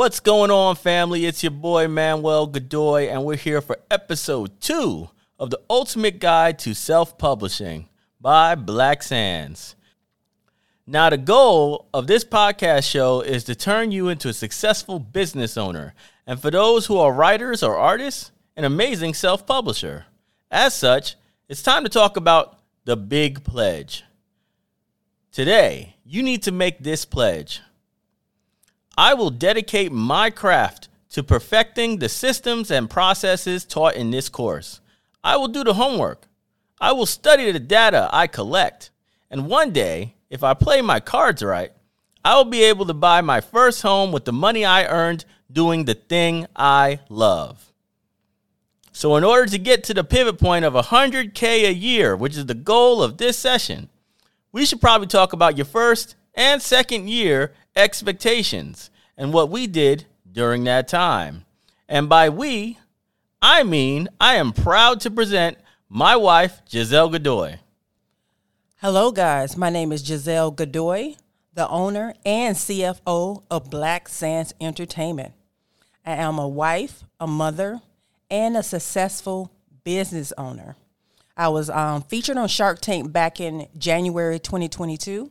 What's going on, family? It's your boy Manuel Godoy, and we're here for episode two of the Ultimate Guide to Self Publishing by Black Sands. Now, the goal of this podcast show is to turn you into a successful business owner, and for those who are writers or artists, an amazing self publisher. As such, it's time to talk about the big pledge. Today, you need to make this pledge. I will dedicate my craft to perfecting the systems and processes taught in this course. I will do the homework. I will study the data I collect. And one day, if I play my cards right, I will be able to buy my first home with the money I earned doing the thing I love. So, in order to get to the pivot point of 100K a year, which is the goal of this session, we should probably talk about your first and second year expectations and what we did during that time. And by we, I mean I am proud to present my wife, Geiszel Godoy. Hello, guys. My name is Geiszel Godoy, the owner and CFO of Black Sands Entertainment. I am a wife, a mother, and a successful business owner. I was um, featured on Shark Tank back in January 2022.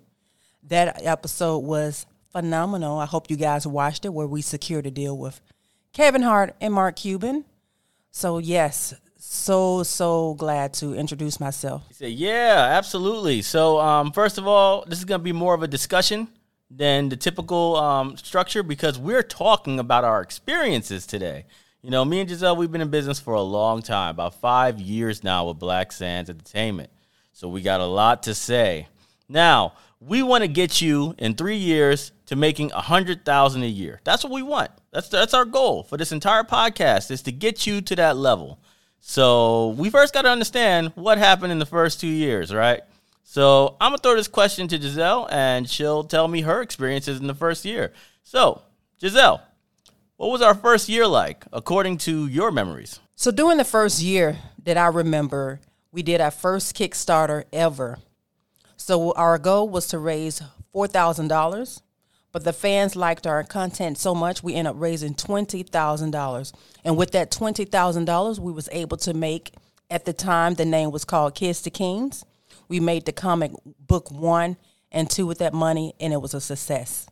That episode was phenomenal. I hope you guys watched it where we secured a deal with Kevin Hart and Mark Cuban. So yes, so so glad to introduce myself. "Yeah, absolutely." So, um, first of all, this is going to be more of a discussion than the typical um, structure because we're talking about our experiences today. You know, me and Geiszel, we've been in business for a long time, about five years now with Black Sands Entertainment. So we got a lot to say. Now, we want to get you in three years to making a hundred thousand a year. That's what we want. That's that's our goal for this entire podcast is to get you to that level. So we first got to understand what happened in the first two years, right? So I'm gonna throw this question to Geiszel, and she'll tell me her experiences in the first year. So Geiszel, what was our first year like according to your memories? So during the first year that I remember, we did our first Kickstarter ever so our goal was to raise four thousand dollars, but the fans liked our content so much we ended up raising twenty thousand dollars. And with that twenty thousand dollars, we was able to make at the time the name was called Kids to Kings. We made the comic book one and two with that money, and it was a success.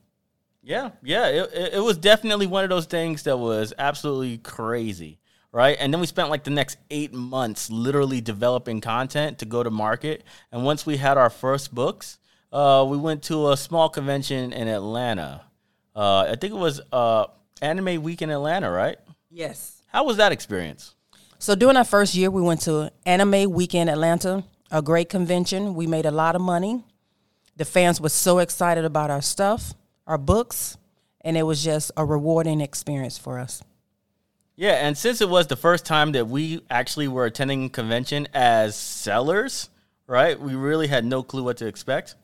Yeah, yeah, it, it was definitely one of those things that was absolutely crazy right? And then we spent like the next eight months literally developing content to go to market. And once we had our first books, uh, we went to a small convention in Atlanta. Uh, I think it was uh, Anime Weekend Atlanta, right? Yes. How was that experience? So during our first year, we went to Anime Weekend Atlanta, a great convention. We made a lot of money. The fans were so excited about our stuff, our books, and it was just a rewarding experience for us. Yeah, and since it was the first time that we actually were attending convention as sellers, right? We really had no clue what to expect.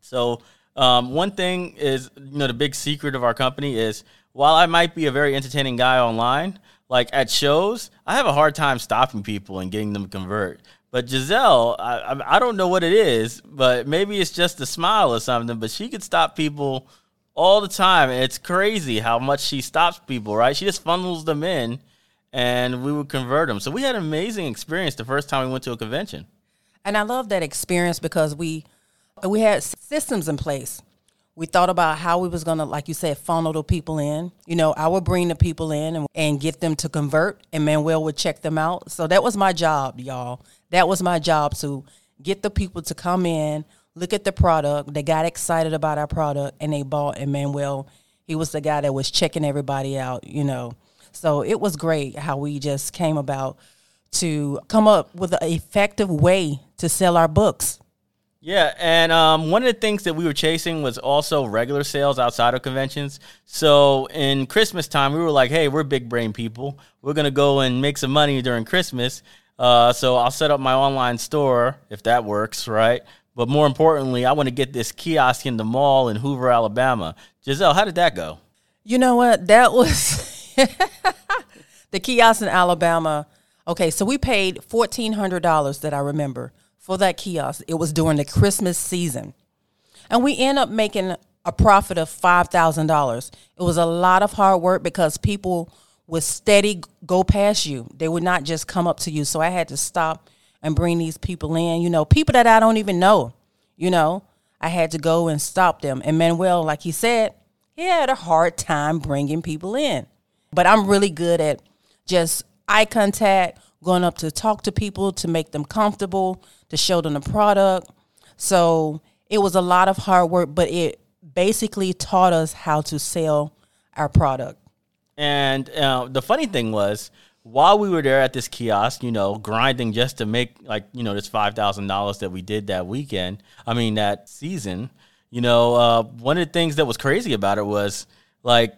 So, um, one thing is, you know, the big secret of our company is while I might be a very entertaining guy online, like at shows, I have a hard time stopping people and getting them to convert. But Geiszel, I, I don't know what it is, but maybe it's just a smile or something, but she could stop people all the time. It's crazy how much she stops people, right? She just funnels them in and we would convert them. So we had an amazing experience the first time we went to a convention. And I love that experience because we we had systems in place. We thought about how we was gonna, like you said, funnel the people in. You know, I would bring the people in and, and get them to convert, and Manuel would check them out. So that was my job, y'all. That was my job to get the people to come in, look at the product. They got excited about our product and they bought. And Manuel, he was the guy that was checking everybody out, you know. So it was great how we just came about to come up with an effective way to sell our books. Yeah, and um, one of the things that we were chasing was also regular sales outside of conventions. So in Christmas time, we were like, "Hey, we're big brain people. We're gonna go and make some money during Christmas." Uh, so I'll set up my online store if that works, right? But more importantly, I want to get this kiosk in the mall in Hoover, Alabama. Geiszel, how did that go? You know what? That was the kiosk in Alabama. Okay, so we paid fourteen hundred dollars that I remember for that kiosk. It was during the Christmas season, and we end up making a profit of $5,000. It was a lot of hard work because people would steady go past you. They would not just come up to you. So I had to stop and bring these people in, you know, people that I don't even know, you know. I had to go and stop them. And Manuel, like he said, he had a hard time bringing people in. But I'm really good at just eye contact, going up to talk to people to make them comfortable, to show them the product. So it was a lot of hard work, but it basically taught us how to sell our product. And uh, the funny thing was, while we were there at this kiosk, you know, grinding just to make like you know this five thousand dollars that we did that weekend. I mean that season. You know, uh, one of the things that was crazy about it was like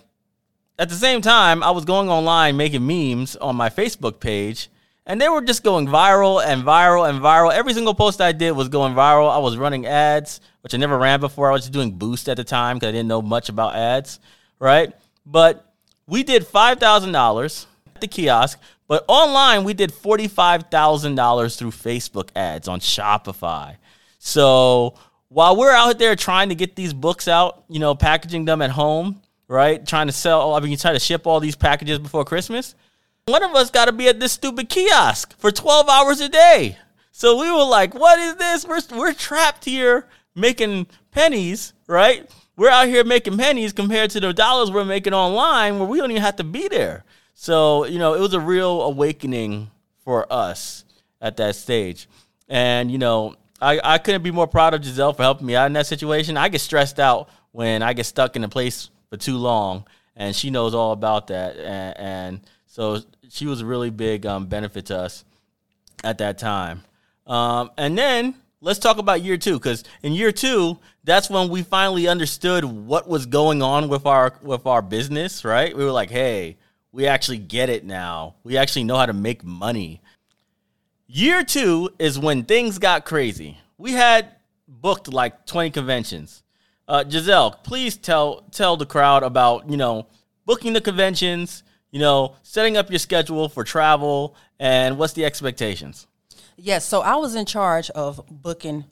at the same time I was going online making memes on my Facebook page, and they were just going viral and viral and viral. Every single post I did was going viral. I was running ads, which I never ran before. I was just doing Boost at the time because I didn't know much about ads, right? But we did five thousand dollars at the kiosk, but online we did forty five thousand dollars through Facebook ads on Shopify. So while we're out there trying to get these books out, you know, packaging them at home, right? Trying to sell, I mean, you try to ship all these packages before Christmas. One of us got to be at this stupid kiosk for 12 hours a day. So we were like, what is this? We're, we're trapped here making pennies, right? We're out here making pennies compared to the dollars we're making online where we don't even have to be there. So, you know, it was a real awakening for us at that stage. And, you know, I, I couldn't be more proud of Geiszel for helping me out in that situation. I get stressed out when I get stuck in a place for too long, and she knows all about that. And, and so she was a really big um, benefit to us at that time. Um, and then let's talk about year two, because in year two, that's when we finally understood what was going on with our with our business. Right? We were like, hey, we actually get it now. We actually know how to make money. Year two is when things got crazy. We had booked like 20 conventions. Uh, Geiszel, please tell tell the crowd about you know booking the conventions, you know setting up your schedule for travel, and what's the expectations. Yes, so I was in charge of booking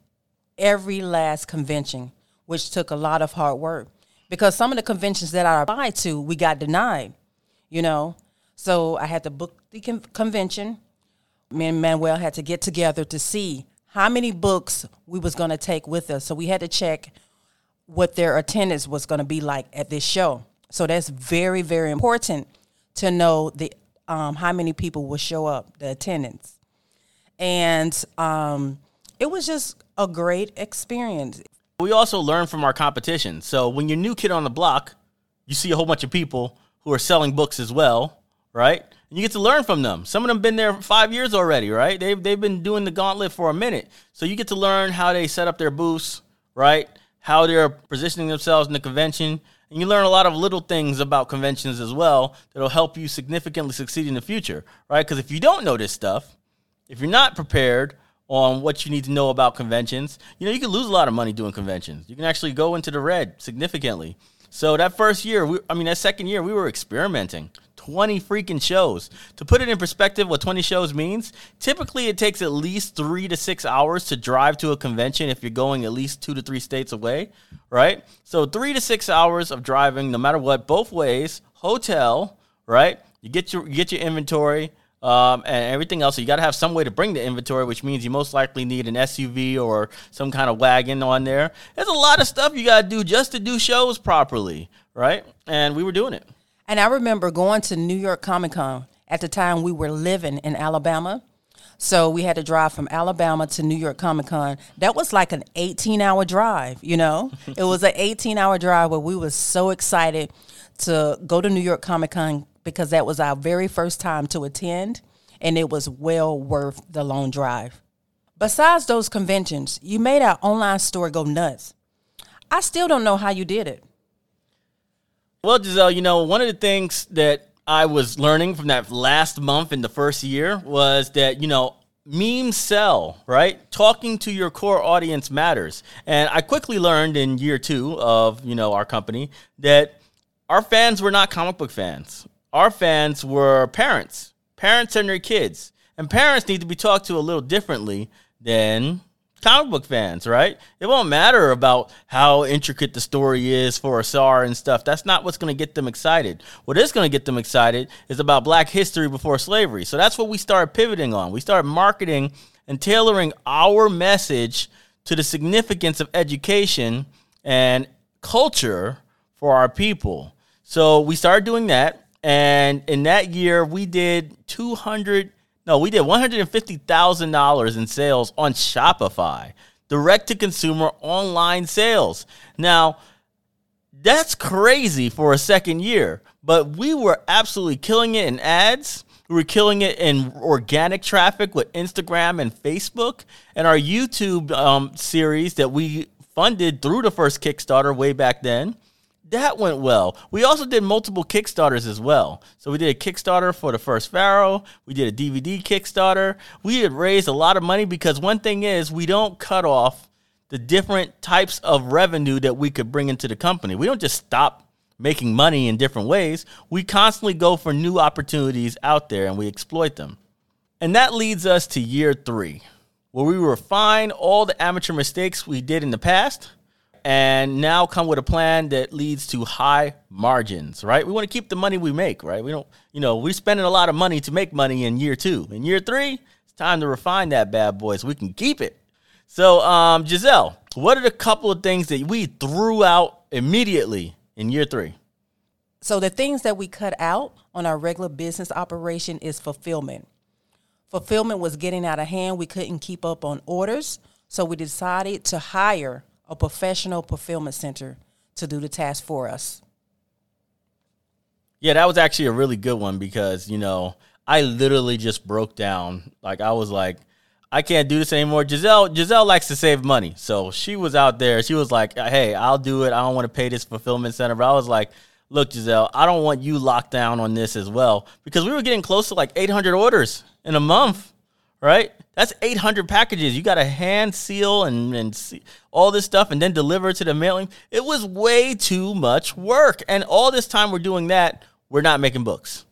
every last convention, which took a lot of hard work because some of the conventions that I applied to, we got denied. You know, so I had to book the con- convention. Me and Manuel had to get together to see how many books we was going to take with us. So we had to check what their attendance was going to be like at this show. So that's very, very important to know the um, how many people will show up, the attendance, and um, it was just a great experience. We also learn from our competition. So when you're new kid on the block, you see a whole bunch of people who are selling books as well, right? And you get to learn from them. Some of them been there five years already, right? They've they've been doing the gauntlet for a minute. So you get to learn how they set up their booths, right? How they're positioning themselves in the convention. And you learn a lot of little things about conventions as well that'll help you significantly succeed in the future, right? Because if you don't know this stuff, if you're not prepared on what you need to know about conventions, you know, you can lose a lot of money doing conventions. You can actually go into the red significantly. So that first year, we, I mean, that second year, we were experimenting. 20 freaking shows. To put it in perspective, what 20 shows means, typically it takes at least three to six hours to drive to a convention if you're going at least two to three states away, right? So three to six hours of driving, no matter what, both ways, hotel, right? You get your you get your inventory, um, and everything else. So you got to have some way to bring the inventory, which means you most likely need an SUV or some kind of wagon on there. There's a lot of stuff you got to do just to do shows properly, right? And we were doing it. And I remember going to New York Comic Con at the time we were living in Alabama. So we had to drive from Alabama to New York Comic Con. That was like an 18 hour drive, you know? it was an 18 hour drive where we were so excited to go to New York Comic Con because that was our very first time to attend and it was well worth the long drive. Besides those conventions, you made our online store go nuts. I still don't know how you did it. Well, Geiszel, you know, one of the things that I was learning from that last month in the first year was that, you know, memes sell, right? Talking to your core audience matters. And I quickly learned in year two of, you know, our company that our fans were not comic book fans. Our fans were parents, parents and their kids. And parents need to be talked to a little differently than comic book fans, right? It won't matter about how intricate the story is for Asar and stuff. That's not what's going to get them excited. What is going to get them excited is about black history before slavery. So that's what we started pivoting on. We started marketing and tailoring our message to the significance of education and culture for our people. So we started doing that. And in that year, we did 200 no, we did $150,000 in sales on Shopify, direct to consumer online sales. Now, that's crazy for a second year, but we were absolutely killing it in ads. We were killing it in organic traffic with Instagram and Facebook. And our YouTube um, series that we funded through the first Kickstarter way back then that went well. We also did multiple Kickstarters as well. So we did a Kickstarter for the first Pharaoh. We did a DVD Kickstarter. We had raised a lot of money because one thing is we don't cut off the different types of revenue that we could bring into the company. We don't just stop making money in different ways. We constantly go for new opportunities out there and we exploit them. And that leads us to year three, where we refine all the amateur mistakes we did in the past and now come with a plan that leads to high margins, right? We want to keep the money we make, right? We don't, you know, we're spending a lot of money to make money in year two. In year three, it's time to refine that bad boy so we can keep it. So, um, Giselle, what are the couple of things that we threw out immediately in year three? So, the things that we cut out on our regular business operation is fulfillment. Fulfillment was getting out of hand. We couldn't keep up on orders. So, we decided to hire a professional fulfillment center to do the task for us. Yeah, that was actually a really good one because, you know, I literally just broke down. Like I was like, I can't do this anymore. Geiszel Geiszel likes to save money. So she was out there. She was like, Hey, I'll do it. I don't want to pay this fulfillment center. But I was like, look, Geiszel, I don't want you locked down on this as well. Because we were getting close to like 800 orders in a month, right? That's 800 packages. You got to hand seal and, and see all this stuff and then deliver it to the mailing. It was way too much work. And all this time we're doing that, we're not making books.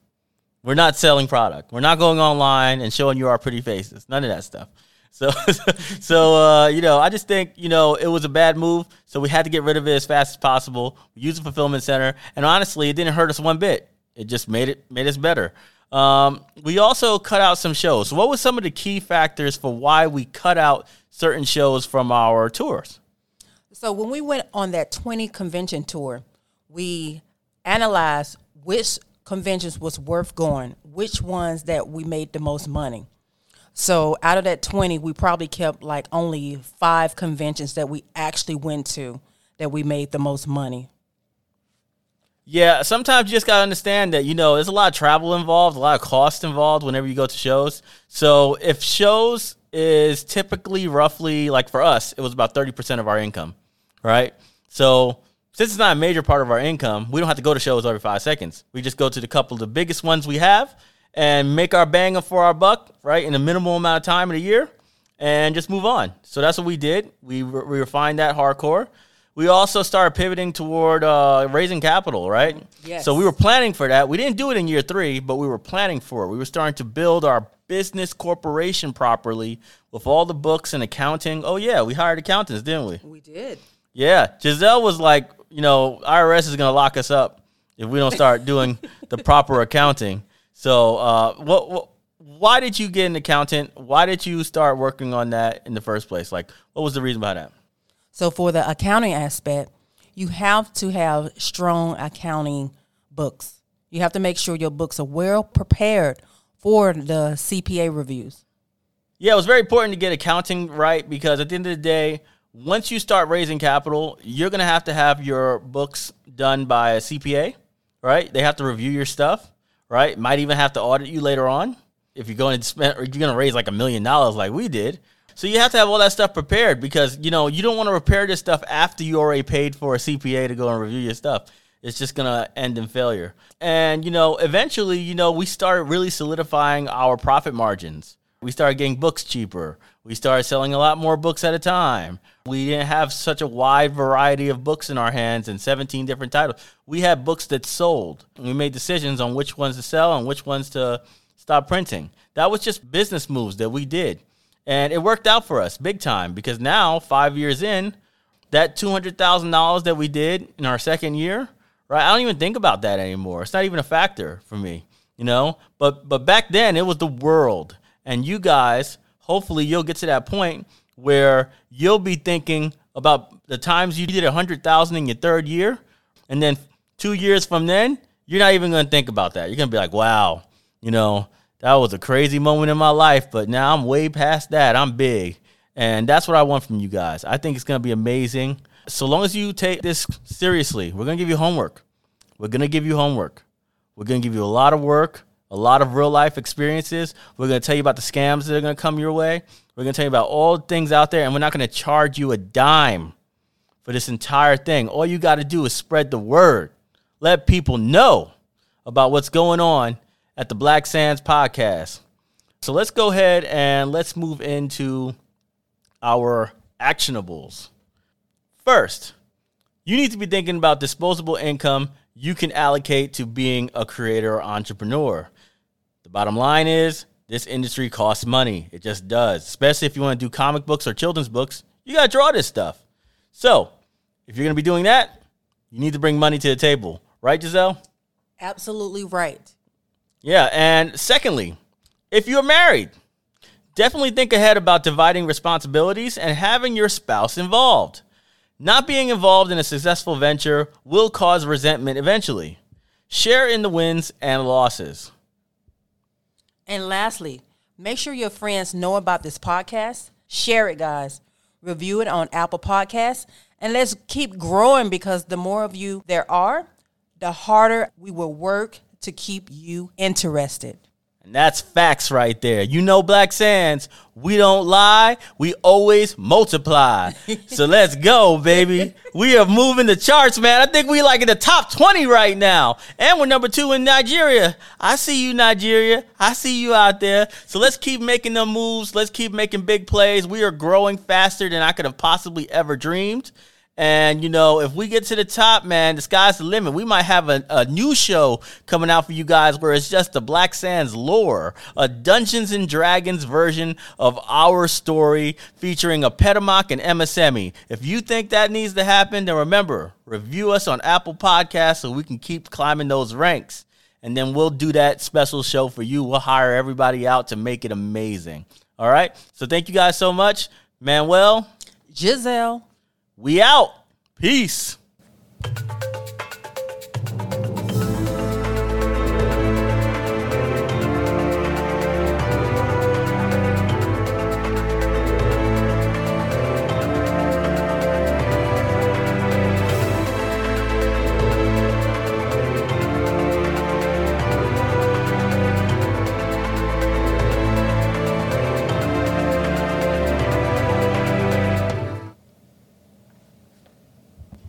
We're not selling product. We're not going online and showing you our pretty faces. None of that stuff. So, so uh, you know, I just think you know it was a bad move. So we had to get rid of it as fast as possible. We used a fulfillment center, and honestly, it didn't hurt us one bit. It just made it made us better. Um, we also cut out some shows. what were some of the key factors for why we cut out certain shows from our tours? So when we went on that 20 convention tour, we analyzed which conventions was worth going, which ones that we made the most money. So out of that 20, we probably kept like only five conventions that we actually went to that we made the most money. Yeah, sometimes you just gotta understand that you know there's a lot of travel involved, a lot of cost involved whenever you go to shows. So if shows is typically roughly like for us, it was about thirty percent of our income, right? So since it's not a major part of our income, we don't have to go to shows every five seconds. We just go to the couple of the biggest ones we have and make our bang for our buck, right, in a minimal amount of time in a year, and just move on. So that's what we did. We we refined that hardcore we also started pivoting toward uh, raising capital, right? Yes. So we were planning for that. We didn't do it in year three, but we were planning for it. We were starting to build our business corporation properly with all the books and accounting. Oh yeah, we hired accountants, didn't we? We did. Yeah, Geiszel was like, you know, IRS is going to lock us up if we don't start doing the proper accounting. So, uh, what, what, why did you get an accountant? Why did you start working on that in the first place? Like, what was the reason behind that? So for the accounting aspect, you have to have strong accounting books. You have to make sure your books are well prepared for the CPA reviews. Yeah, it was very important to get accounting right because at the end of the day, once you start raising capital, you're going to have to have your books done by a CPA, right? They have to review your stuff, right? Might even have to audit you later on if you're going to spend or you're going to raise like a million dollars like we did. So you have to have all that stuff prepared because you know you don't want to repair this stuff after you already paid for a CPA to go and review your stuff. It's just gonna end in failure. And you know, eventually, you know, we started really solidifying our profit margins. We started getting books cheaper. We started selling a lot more books at a time. We didn't have such a wide variety of books in our hands and 17 different titles. We had books that sold. We made decisions on which ones to sell and which ones to stop printing. That was just business moves that we did. And it worked out for us big time because now, five years in, that $200,000 that we did in our second year, right? I don't even think about that anymore. It's not even a factor for me, you know? But but back then it was the world. And you guys, hopefully you'll get to that point where you'll be thinking about the times you did 100,000 in your third year and then 2 years from then, you're not even going to think about that. You're going to be like, "Wow, you know, that was a crazy moment in my life, but now I'm way past that. I'm big. And that's what I want from you guys. I think it's going to be amazing. So long as you take this seriously, we're going to give you homework. We're going to give you homework. We're going to give you a lot of work, a lot of real life experiences. We're going to tell you about the scams that are going to come your way. We're going to tell you about all things out there, and we're not going to charge you a dime for this entire thing. All you got to do is spread the word, let people know about what's going on at the Black Sands podcast. So let's go ahead and let's move into our actionables. First, you need to be thinking about disposable income you can allocate to being a creator or entrepreneur. The bottom line is this industry costs money. It just does. Especially if you want to do comic books or children's books, you got to draw this stuff. So, if you're going to be doing that, you need to bring money to the table. Right, Geiszel? Absolutely right. Yeah. And secondly, if you're married, definitely think ahead about dividing responsibilities and having your spouse involved. Not being involved in a successful venture will cause resentment eventually. Share in the wins and losses. And lastly, make sure your friends know about this podcast. Share it, guys. Review it on Apple Podcasts. And let's keep growing because the more of you there are, the harder we will work to keep you interested. And that's facts right there. You know, Black Sands, we don't lie, we always multiply. so let's go, baby. We are moving the charts, man. I think we like in the top 20 right now. And we're number two in Nigeria. I see you, Nigeria. I see you out there. So let's keep making them moves. Let's keep making big plays. We are growing faster than I could have possibly ever dreamed. And you know, if we get to the top, man, the sky's the limit. We might have a, a new show coming out for you guys where it's just the Black Sands lore, a Dungeons and Dragons version of our story featuring a Petamock and MSME. If you think that needs to happen, then remember, review us on Apple Podcasts so we can keep climbing those ranks. And then we'll do that special show for you. We'll hire everybody out to make it amazing. All right. So thank you guys so much. Manuel. Geiszel. We out. Peace.